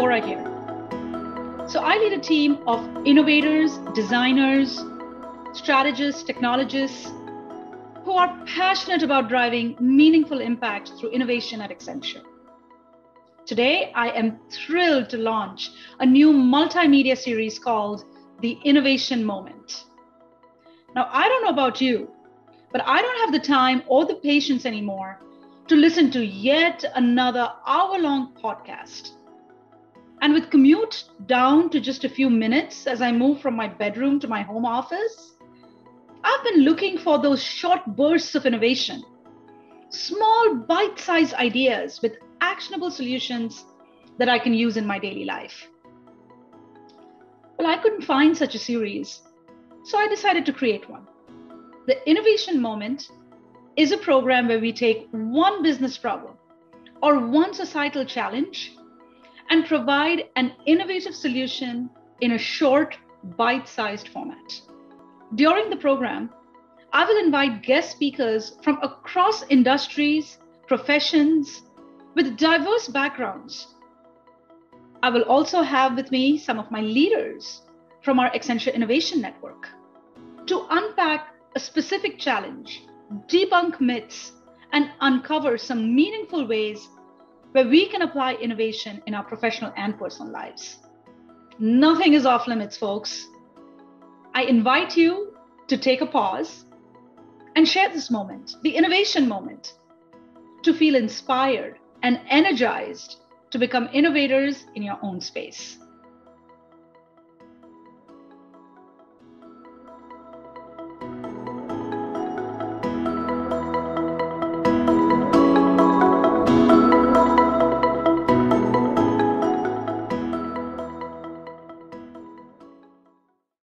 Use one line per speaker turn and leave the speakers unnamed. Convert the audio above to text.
Vora here. So, I lead a team of innovators, designers, strategists, technologists who are passionate about driving meaningful impact through innovation at Accenture. Today, I am thrilled to launch a new multimedia series called The Innovation Moment. Now, I don't know about you, but I don't have the time or the patience anymore to listen to yet another hour long podcast. And with commute down to just a few minutes as I move from my bedroom to my home office, I've been looking for those short bursts of innovation, small bite sized ideas with actionable solutions that I can use in my daily life. Well, I couldn't find such a series, so I decided to create one. The Innovation Moment is a program where we take one business problem or one societal challenge and provide an innovative solution in a short, bite sized format. During the program, I will invite guest speakers from across industries, professions, with diverse backgrounds. I will also have with me some of my leaders from our Accenture Innovation Network to unpack a specific challenge, debunk myths, and uncover some meaningful ways where we can apply innovation in our professional and personal lives. Nothing is off limits, folks. I invite you to take a pause and share this moment, the innovation moment, to feel inspired and energized to become innovators in your own space.